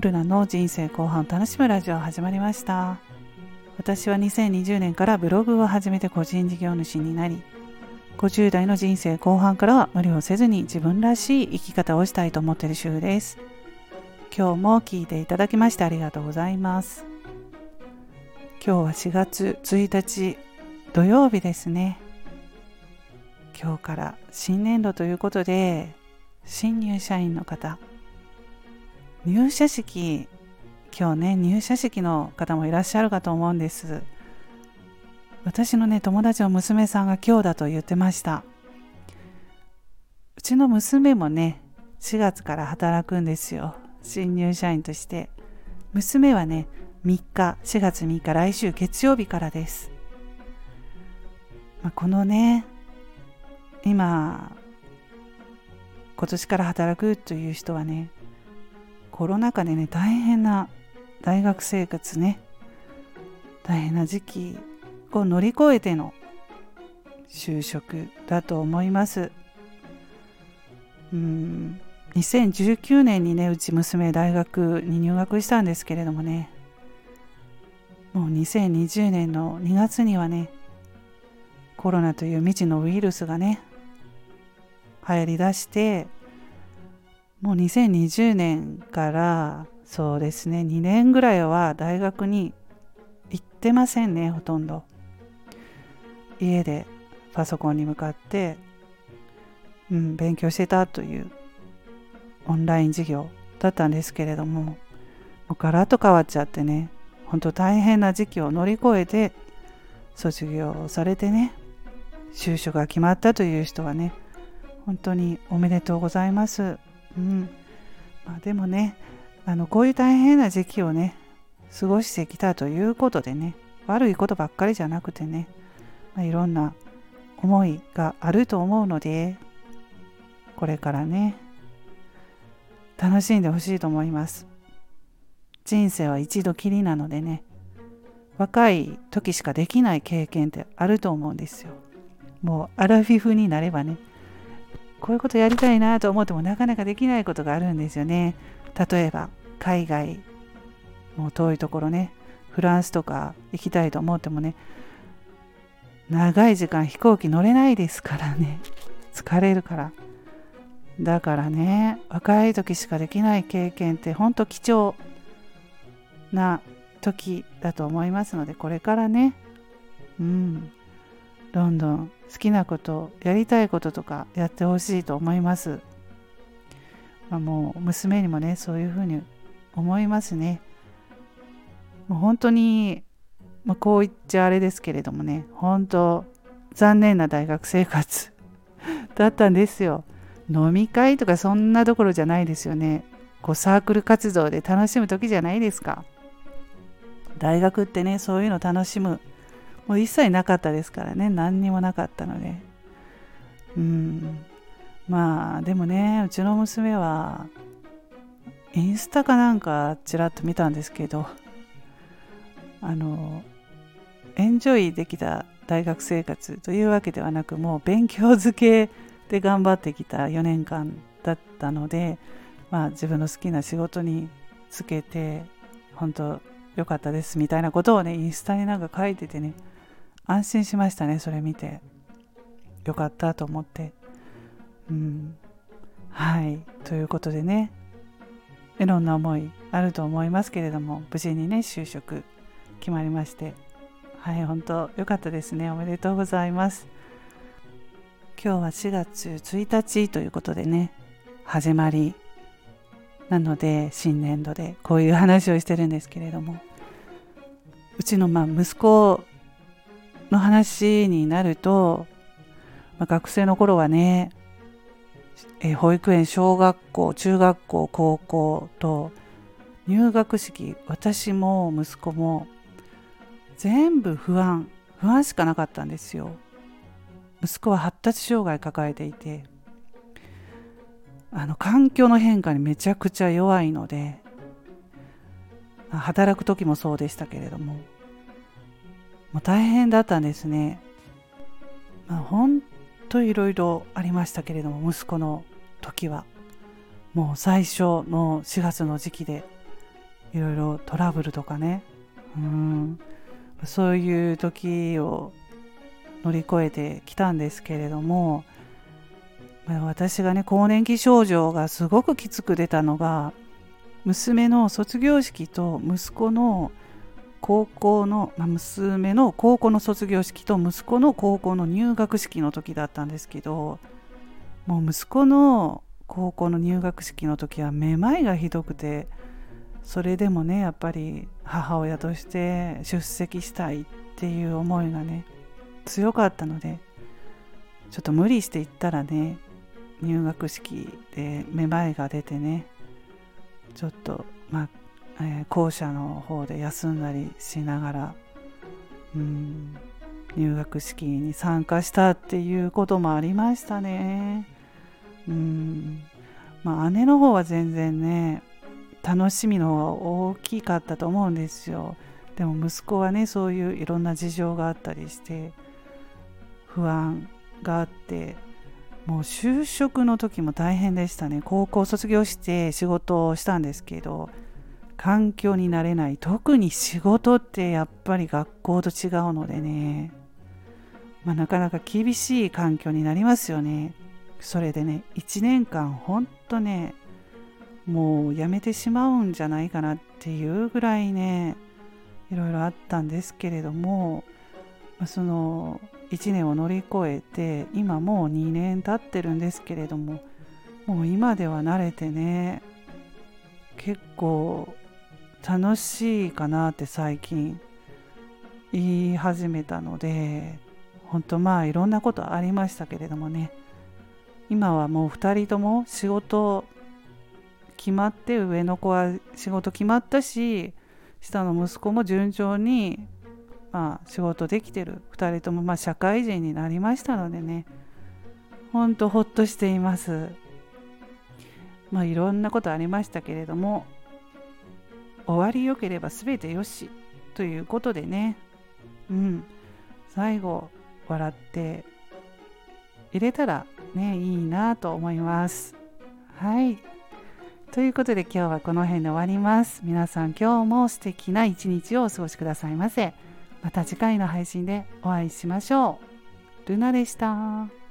ルナの人生後半を楽しむラジオ始まりました。私は2020年からブログを始めて個人事業主になり50代の人生後半からは無理をせずに自分らしい生き方をしたいと思っている主婦です。今日も聞いていただきましてありがとうございます。今日は4月1日土曜日ですね。今日から新年度ということで新入社員の方入社式今日ね入社式の方もいらっしゃるかと思うんです。私のね友達の娘さんが今日だと言ってました。うちの娘もね4月から働くんですよ。新入社員として。娘はね3日4月3日来週月曜日からです、まあ、このね今今年から働くという人はねコロナ禍でね大変な大学生活ね大変な時期を乗り越えての就職だと思います。うん2019年にねうち娘大学に入学したんですけれどもねもう2020年の2月にはねコロナという未知のウイルスがね流行りだしてもう2020年からそうですね2年ぐらいは大学に行ってませんねほとんど家でパソコンに向かって、うん、勉強してたというオンライン授業だったんですけれどももうガラッと変わっちゃってね本当大変な時期を乗り越えて卒業されてね就職が決まったという人はね本当におめでとうございます。うん。まあ、でもねあのこういう大変な時期をね過ごしてきたということでね悪いことばっかりじゃなくてね、まあ、いろんな思いがあると思うのでこれからね楽しんでほしいと思います。人生は一度きりなのでね若い時しかできない経験ってあると思うんですよ。もうアラフィフになればねこういうことやりたいなと思ってもなかなかできないことがあるんですよね。例えば海外もう遠いところねフランスとか行きたいと思ってもね長い時間飛行機乗れないですからね 疲れるからだからね若い時しかできない経験ってほんと貴重な時だと思いますのでこれからねどんどん好きなことやりたいこととかやってほしいと思います、まあ、もう娘にもねそういうふうに思いますね。もう本当に、まあ、こう言っちゃあれですけれどもね本当残念な大学生活 だったんですよ。飲み会とかそんなところじゃないですよね。こうサークル活動で楽しむ時じゃないですか。大学ってねそういうの楽しむもう一切なかったですからね。何にもなかったので。うん。まあでもねうちの娘はインスタかなんかちらっと見たんですけどあのエンジョイできた大学生活というわけではなくもう勉強漬けで頑張ってきた4年間だったので、まあ、自分の好きな仕事につけて本当良かったですみたいなことをねインスタになんか書いててね安心しましたねそれ見て。よかったと思って。うん。はい。ということでね。いろんな思いあると思いますけれども無事にね就職決まりまして。はい本当良かったですね。おめでとうございます。今日は4月1日ということでね始まり。なので新年度でこういう話をしてるんですけれども。うちのまあ息子の話になると、まあ、学生の頃はね、え保育園小学校中学校高校と入学式私も息子も全部不安。不安しかなかったんですよ。息子は発達障害抱えていてあの環境の変化にめちゃくちゃ弱いので働く時もそうでしたけれどももう大変だったんですね。まあ、ほんといろいろありましたけれども息子の時は。もう最初の4月の時期でいろいろトラブルとかね。うん。そういう時を乗り越えてきたんですけれどもま私がね更年期症状がすごくきつく出たのが娘の卒業式と息子の高校の、まあ、娘の高校の卒業式と息子の高校の入学式の時だったんですけどもう息子の高校の入学式の時はめまいがひどくてそれでもねやっぱり母親として出席したいっていう思いがね強かったのでちょっと無理して行ったらね入学式でめまいが出てねちょっとまあ、えー、校舎の方で休んだりしながらうん入学式に参加したっていうこともありましたね。うん。まあ姉の方は全然ね楽しみの方が大きかったと思うんですよ。でも息子はねそういういろんな事情があったりして不安があってもう就職の時も大変でしたね。高校卒業して仕事をしたんですけど環境になれない。特に仕事ってやっぱり学校と違うのでね、まあ、なかなか厳しい環境になりますよね。それでね1年間ほんとねもうやめてしまうんじゃないかなっていうぐらいねいろいろあったんですけれども、その1年を乗り越えて今もう2年経ってるんですけれどももう今では慣れてね結構楽しいかなって最近言い始めたので本当まあいろんなことありましたけれどもね。今はもう2人とも仕事決まって上の子は仕事決まったし下の息子も順調にまあ仕事できてる。2人ともま社会人になりましたのでね。ほんとほっとしています。まあいろんなことありましたけれども終わりよければ全てよしということでね。うん。最後笑って入れたらねいいなと思います。はい。ということで今日はこの辺で終わります。皆さん今日も素敵な一日をお過ごしくださいませ。また次回の配信でお会いしましょう。ルナでした。